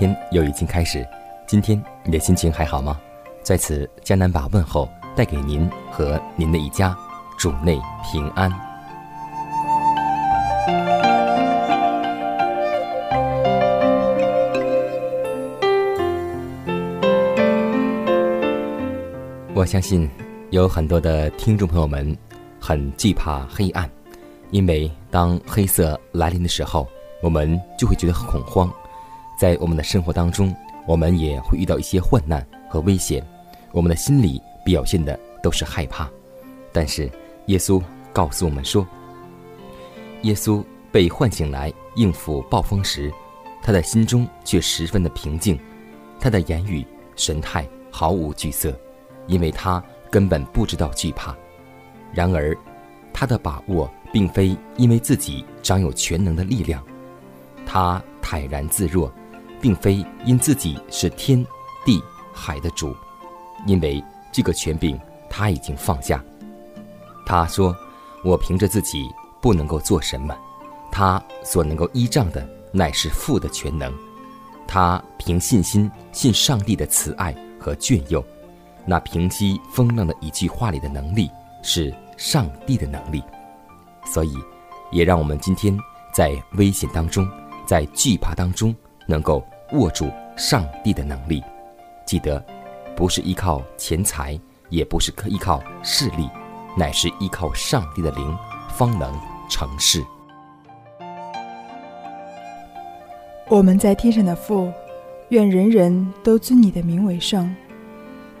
天又已经开始，今天你的心情还好吗？在此，江南把问候带给您和您的一家，主内平安。我相信有很多的听众朋友们很惧怕黑暗，因为当黑色来临的时候，我们就会觉得很恐慌。在我们的生活当中，我们也会遇到一些患难和危险，我们的心里表现的都是害怕。但是耶稣告诉我们说，耶稣被唤醒来应付暴风时，他的心中却十分的平静，他的言语神态毫无惧色，因为他根本不知道惧怕。然而，他的把握并非因为自己掌有全能的力量，他泰然自若。并非因自己是天、地、海的主，因为这个权柄他已经放下。他说：“我凭着自己不能够做什么，他所能够依仗的乃是父的全能。他凭信心信上帝的慈爱和眷佑，那平息风浪的一句话里的能力是上帝的能力。所以，也让我们今天在危险当中，在惧怕当中。”能够握住上帝的能力，记得，不是依靠钱财，也不是依靠势力，乃是依靠上帝的灵，方能成事。我们在天上的父，愿人人都尊你的名为圣，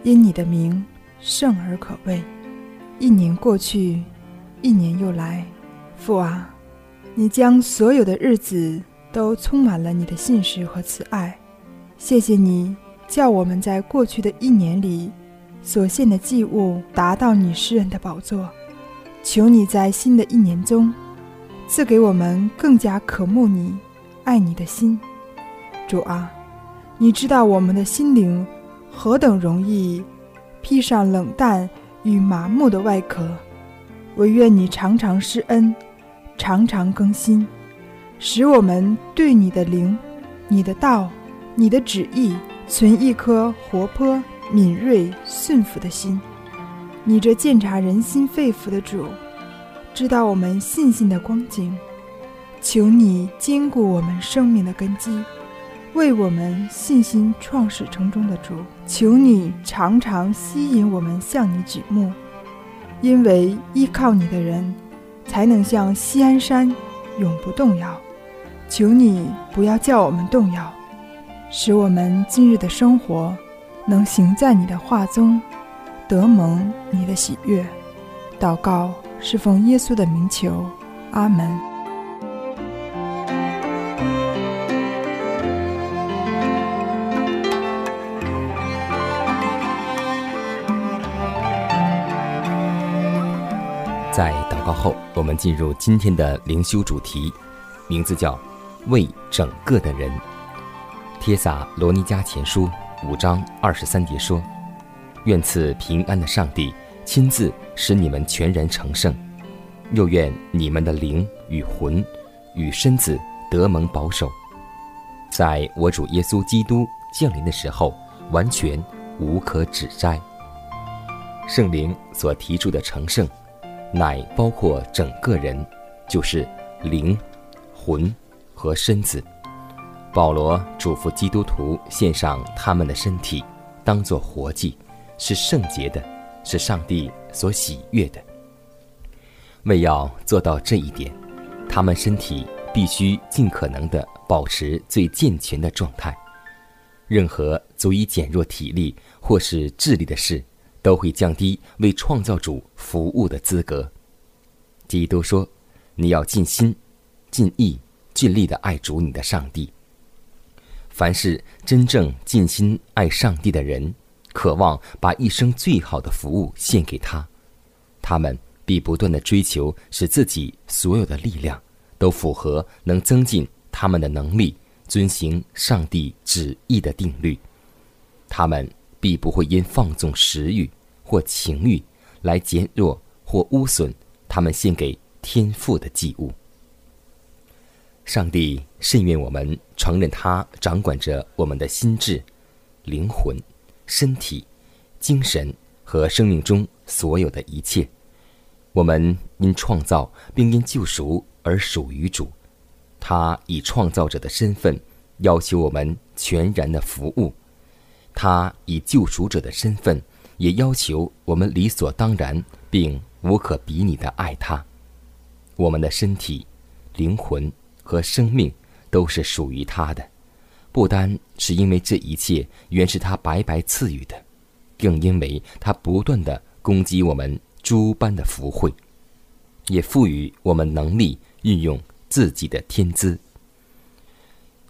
因你的名圣而可畏。一年过去，一年又来，父啊，你将所有的日子。都充满了你的信实和慈爱，谢谢你叫我们在过去的一年里所献的祭物达到你诗人的宝座。求你在新的一年中赐给我们更加渴慕你、爱你的心。主啊，你知道我们的心灵何等容易披上冷淡与麻木的外壳，唯愿你常常施恩，常常更新。使我们对你的灵、你的道、你的旨意存一颗活泼、敏锐、顺服的心。你这鉴察人心肺腑的主，知道我们信心的光景。求你坚固我们生命的根基，为我们信心创始成终的主。求你常常吸引我们向你举目，因为依靠你的人，才能像西安山永不动摇。求你不要叫我们动摇，使我们今日的生活能行在你的话中，得蒙你的喜悦。祷告是奉耶稣的名求，阿门。在祷告后，我们进入今天的灵修主题，名字叫。为整个的人，《帖撒罗尼迦前书》五章二十三节说：“愿赐平安的上帝亲自使你们全然成圣，又愿你们的灵与魂与身子得蒙保守，在我主耶稣基督降临的时候，完全无可指摘。圣灵所提出的成圣，乃包括整个人，就是灵、魂和身子。保罗嘱咐基督徒献上他们的身体，当作活祭，是圣洁的，是上帝所喜悦的。为要做到这一点，他们身体必须尽可能的保持最健全的状态。任何足以减弱体力或是智力的事，都会降低为创造主服务的资格。基督说：“你要尽心、尽意、尽力的爱主你的上帝。”凡是真正尽心爱上帝的人，渴望把一生最好的服务献给他，他们。必不断的追求，使自己所有的力量都符合能增进他们的能力，遵行上帝旨意的定律。他们必不会因放纵食欲或情欲来减弱或污损他们献给天父的祭物。上帝甚愿我们承认他掌管着我们的心智、灵魂、身体、精神和生命中所有的一切。我们因创造并因救赎而属于主，他以创造者的身份要求我们全然的服务；他以救赎者的身份也要求我们理所当然并无可比拟的爱他。我们的身体、灵魂和生命都是属于他的，不单是因为这一切原是他白白赐予的，更因为他不断的攻击我们。诸般的福慧，也赋予我们能力运用自己的天资。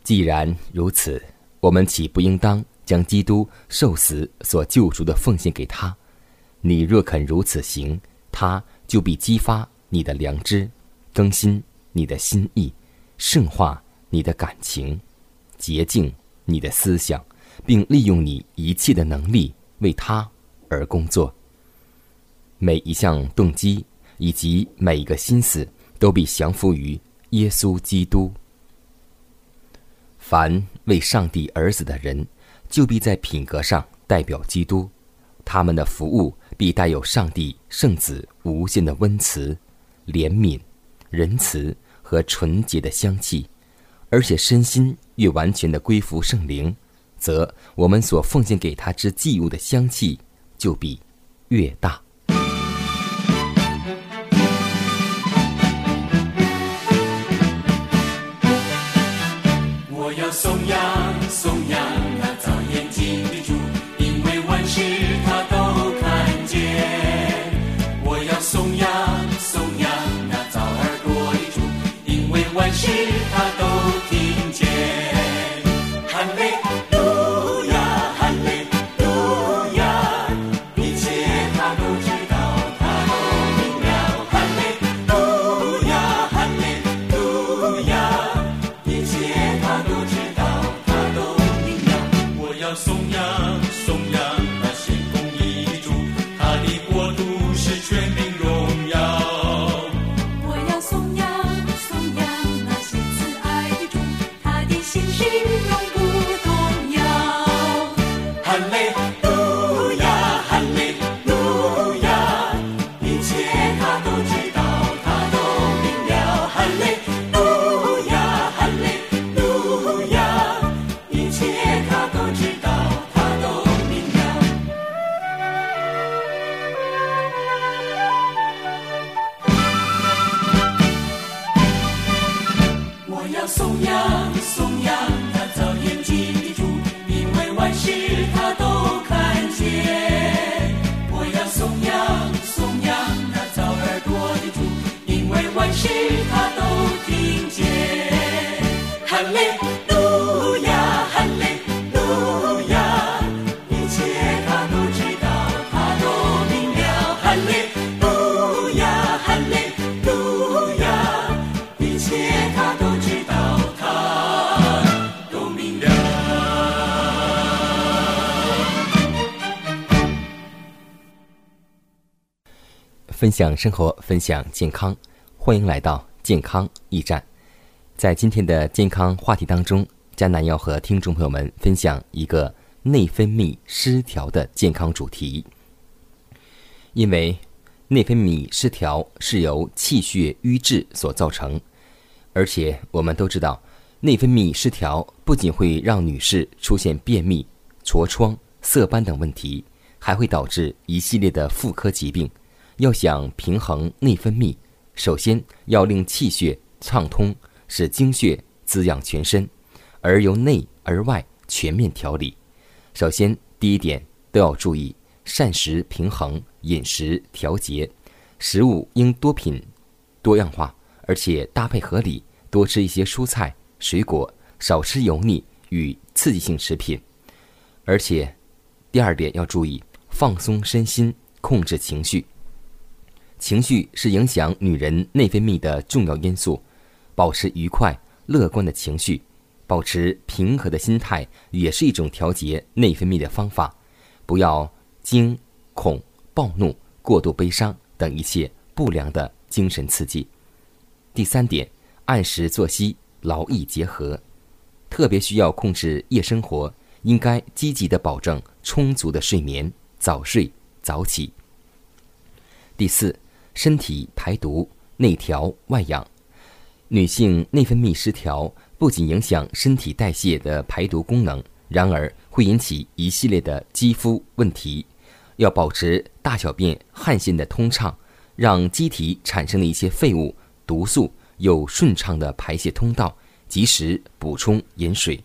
既然如此，我们岂不应当将基督受死所救赎的奉献给他？你若肯如此行，他就必激发你的良知，更新你的心意，圣化你的感情，洁净你的思想，并利用你一切的能力为他而工作。每一项动机以及每一个心思，都必降服于耶稣基督。凡为上帝儿子的人，就必在品格上代表基督。他们的服务必带有上帝圣子无限的温慈、怜悯、仁慈和纯洁的香气。而且身心越完全的归服圣灵，则我们所奉献给他之祭物的香气就比越大。我要颂扬颂扬那造眼睛万事他都。分享生活，分享健康，欢迎来到健康驿站。在今天的健康话题当中，迦南要和听众朋友们分享一个内分泌失调的健康主题。因为内分泌失调是由气血瘀滞所造成，而且我们都知道，内分泌失调不仅会让女士出现便秘、痤疮、色斑等问题，还会导致一系列的妇科疾病。要想平衡内分泌，首先要令气血畅通。使精血滋养全身，而由内而外全面调理。首先，第一点都要注意膳食平衡、饮食调节，食物应多品、多样化，而且搭配合理，多吃一些蔬菜、水果，少吃油腻与刺激性食品。而且，第二点要注意放松身心，控制情绪。情绪是影响女人内分泌的重要因素。保持愉快、乐观的情绪，保持平和的心态，也是一种调节内分泌的方法。不要惊、恐、暴怒、过度悲伤等一切不良的精神刺激。第三点，按时作息，劳逸结合，特别需要控制夜生活，应该积极的保证充足的睡眠，早睡早起。第四，身体排毒，内调外养。女性内分泌失调不仅影响身体代谢的排毒功能，然而会引起一系列的肌肤问题。要保持大小便汗腺的通畅，让机体产生的一些废物、毒素有顺畅的排泄通道，及时补充饮水。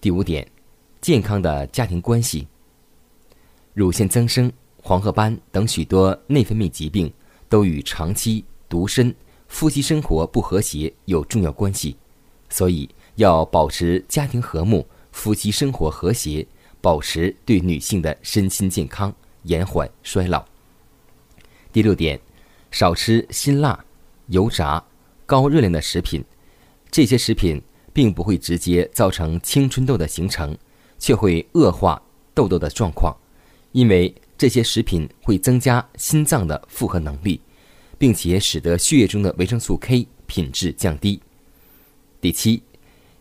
第五点，健康的家庭关系。乳腺增生、黄褐斑等许多内分泌疾病都与长期独身。夫妻生活不和谐有重要关系，所以要保持家庭和睦、夫妻生活和谐，保持对女性的身心健康，延缓衰老。第六点，少吃辛辣、油炸、高热量的食品，这些食品并不会直接造成青春痘的形成，却会恶化痘痘的状况，因为这些食品会增加心脏的负荷能力。并且使得血液中的维生素 K 品质降低。第七，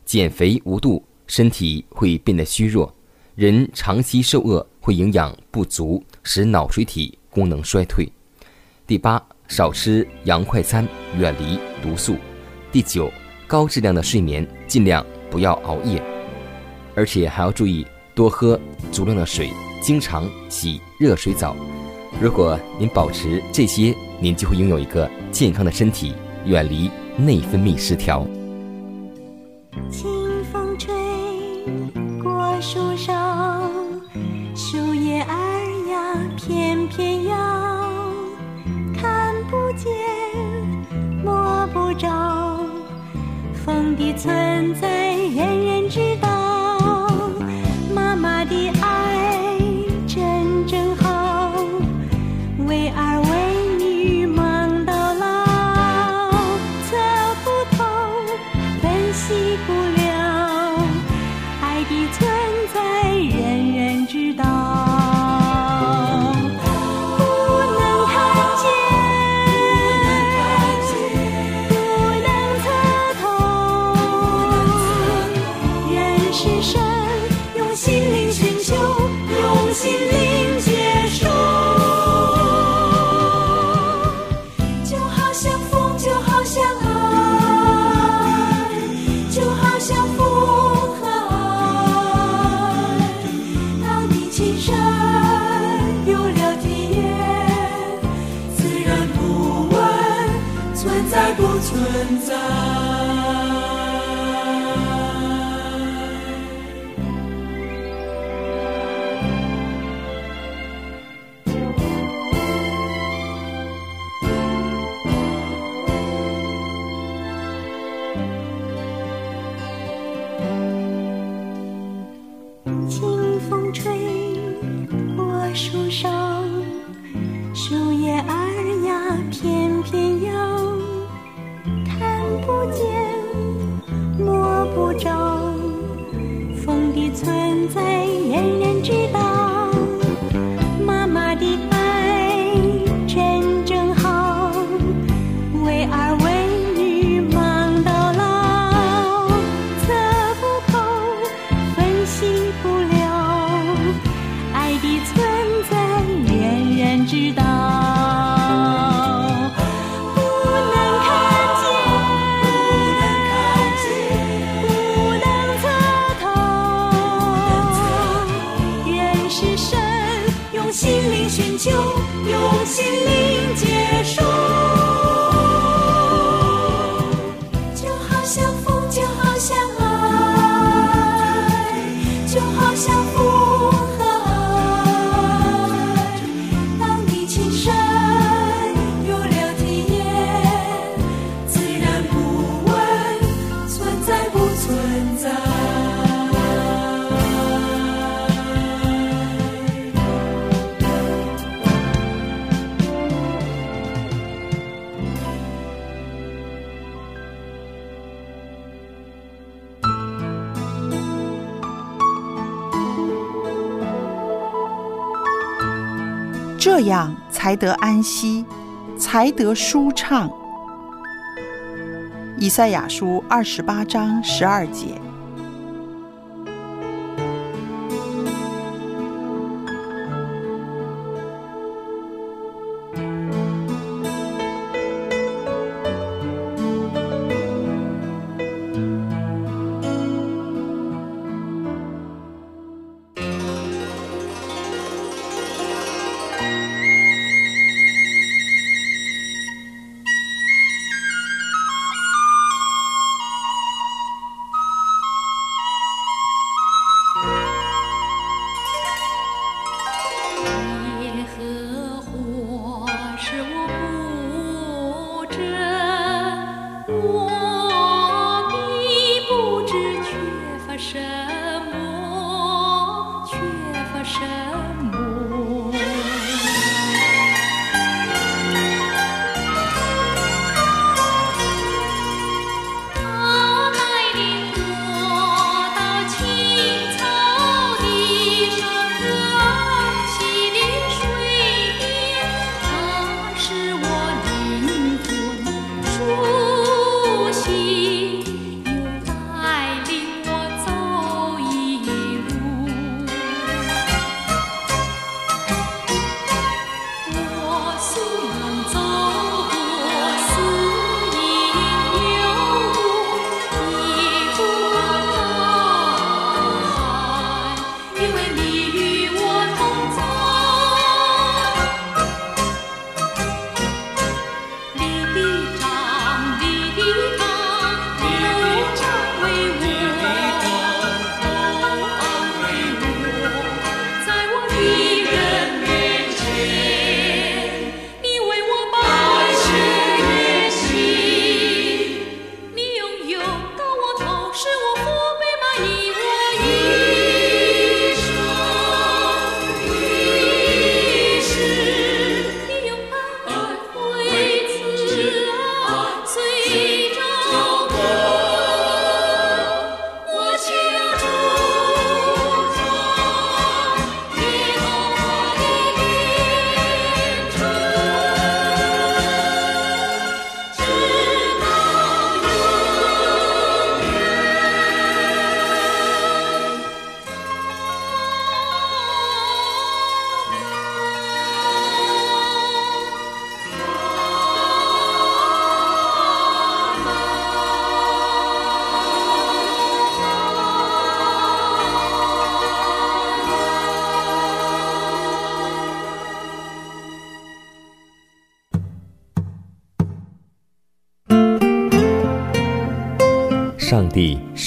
减肥无度，身体会变得虚弱。人长期受饿会营养不足，使脑垂体功能衰退。第八，少吃洋快餐，远离毒素。第九，高质量的睡眠，尽量不要熬夜，而且还要注意多喝足量的水，经常洗热水澡。如果您保持这些，您就会拥有一个健康的身体，远离内分泌失调。清风吹过树梢，树叶儿呀翩翩摇，看不见摸不着，风的存在人人知不存在。记不这样才得安息，才得舒畅。以赛亚书二十八章十二节。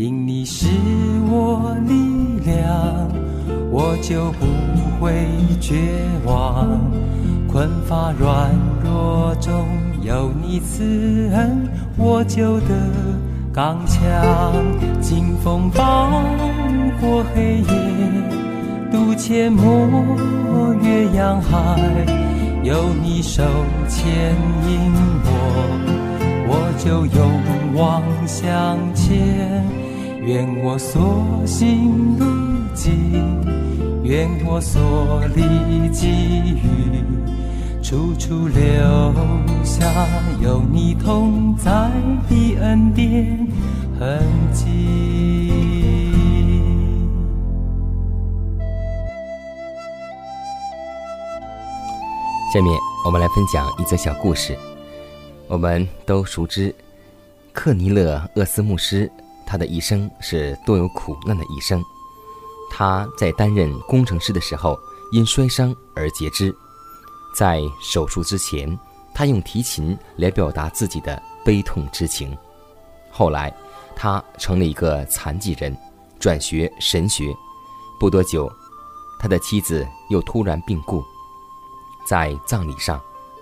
因你是我力量，我就不会绝望。困乏软弱中有你慈恩，我就得刚强。劲风暴过黑夜，切莫越洋海，有你手牵引我，我就勇往向前。愿我所行路径，愿我所历际遇，处处留下有你同在的恩典痕迹。下面我们来分享一则小故事。我们都熟知克尼勒厄斯牧师，他的一生是多有苦难的一生。他在担任工程师的时候，因摔伤而截肢。在手术之前，他用提琴来表达自己的悲痛之情。后来，他成了一个残疾人，转学神学。不多久，他的妻子又突然病故。在葬礼上，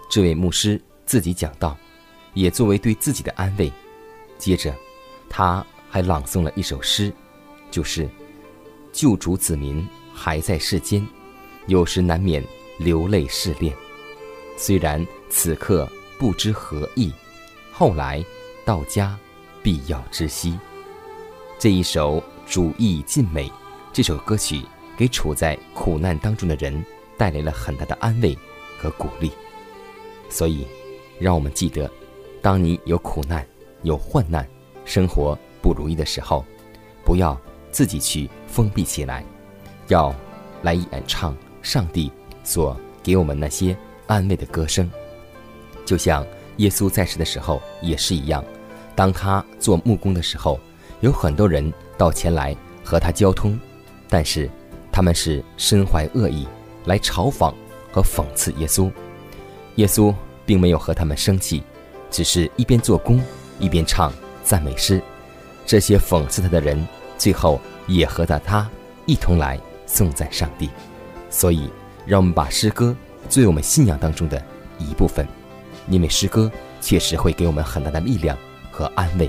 这位牧师自己讲道，也作为对自己的安慰。接着，他还朗诵了一首诗，就是“救主子民还在世间，有时难免流泪试炼。虽然此刻不知何意，后来到家必要知悉。”这一首主意尽美，这首歌曲给处在苦难当中的人带来了很大的安慰。和鼓励，所以，让我们记得，当你有苦难、有患难、生活不如意的时候，不要自己去封闭起来，要来演唱上帝所给我们那些安慰的歌声。就像耶稣在世的时候也是一样，当他做木工的时候，有很多人到前来和他交通，但是他们是身怀恶意来嘲讽。和讽刺耶稣，耶稣并没有和他们生气，只是一边做工一边唱赞美诗。这些讽刺他的人，最后也和到他一同来颂赞上帝。所以，让我们把诗歌作为我们信仰当中的一部分，因为诗歌确实会给我们很大的力量和安慰。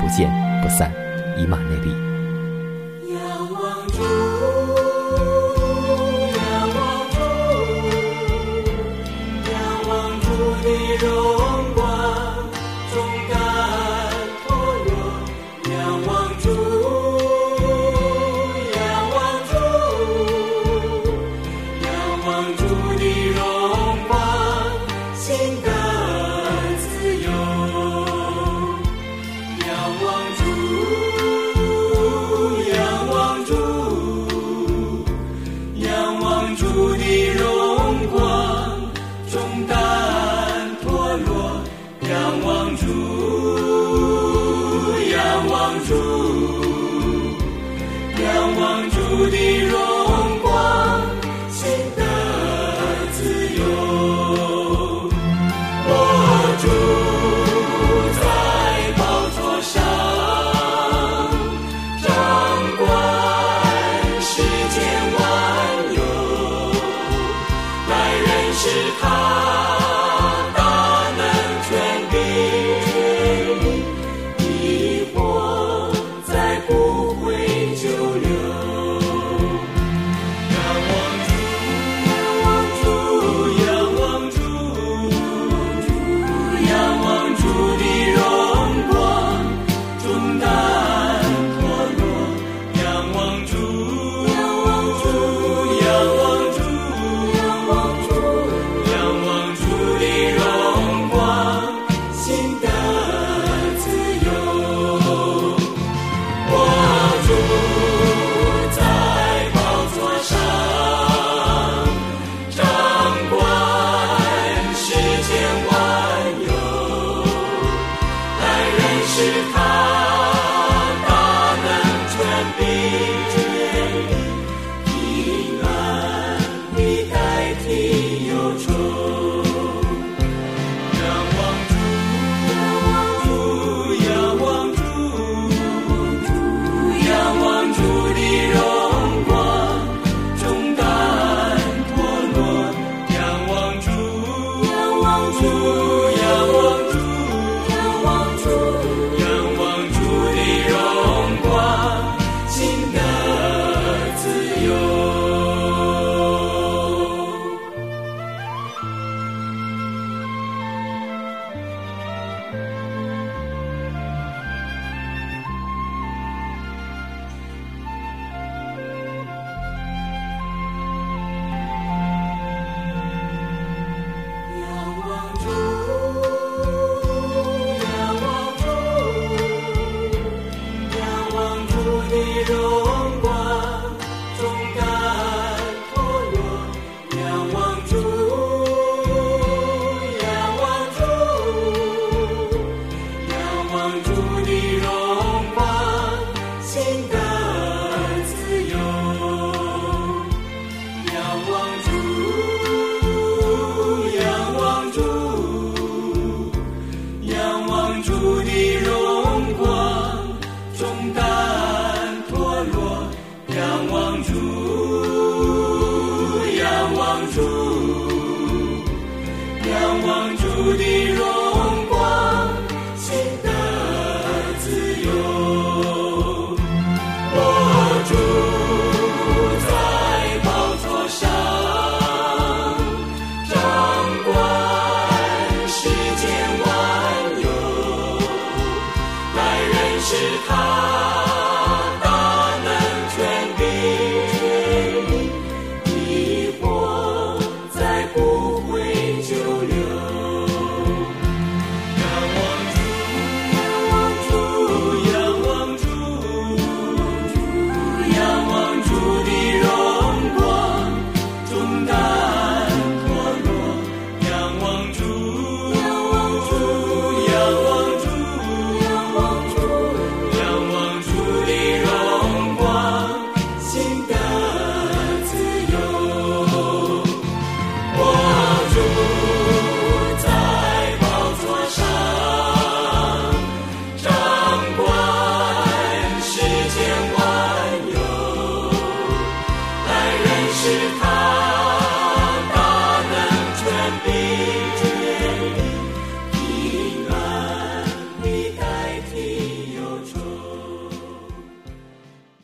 不见不散，以马内利。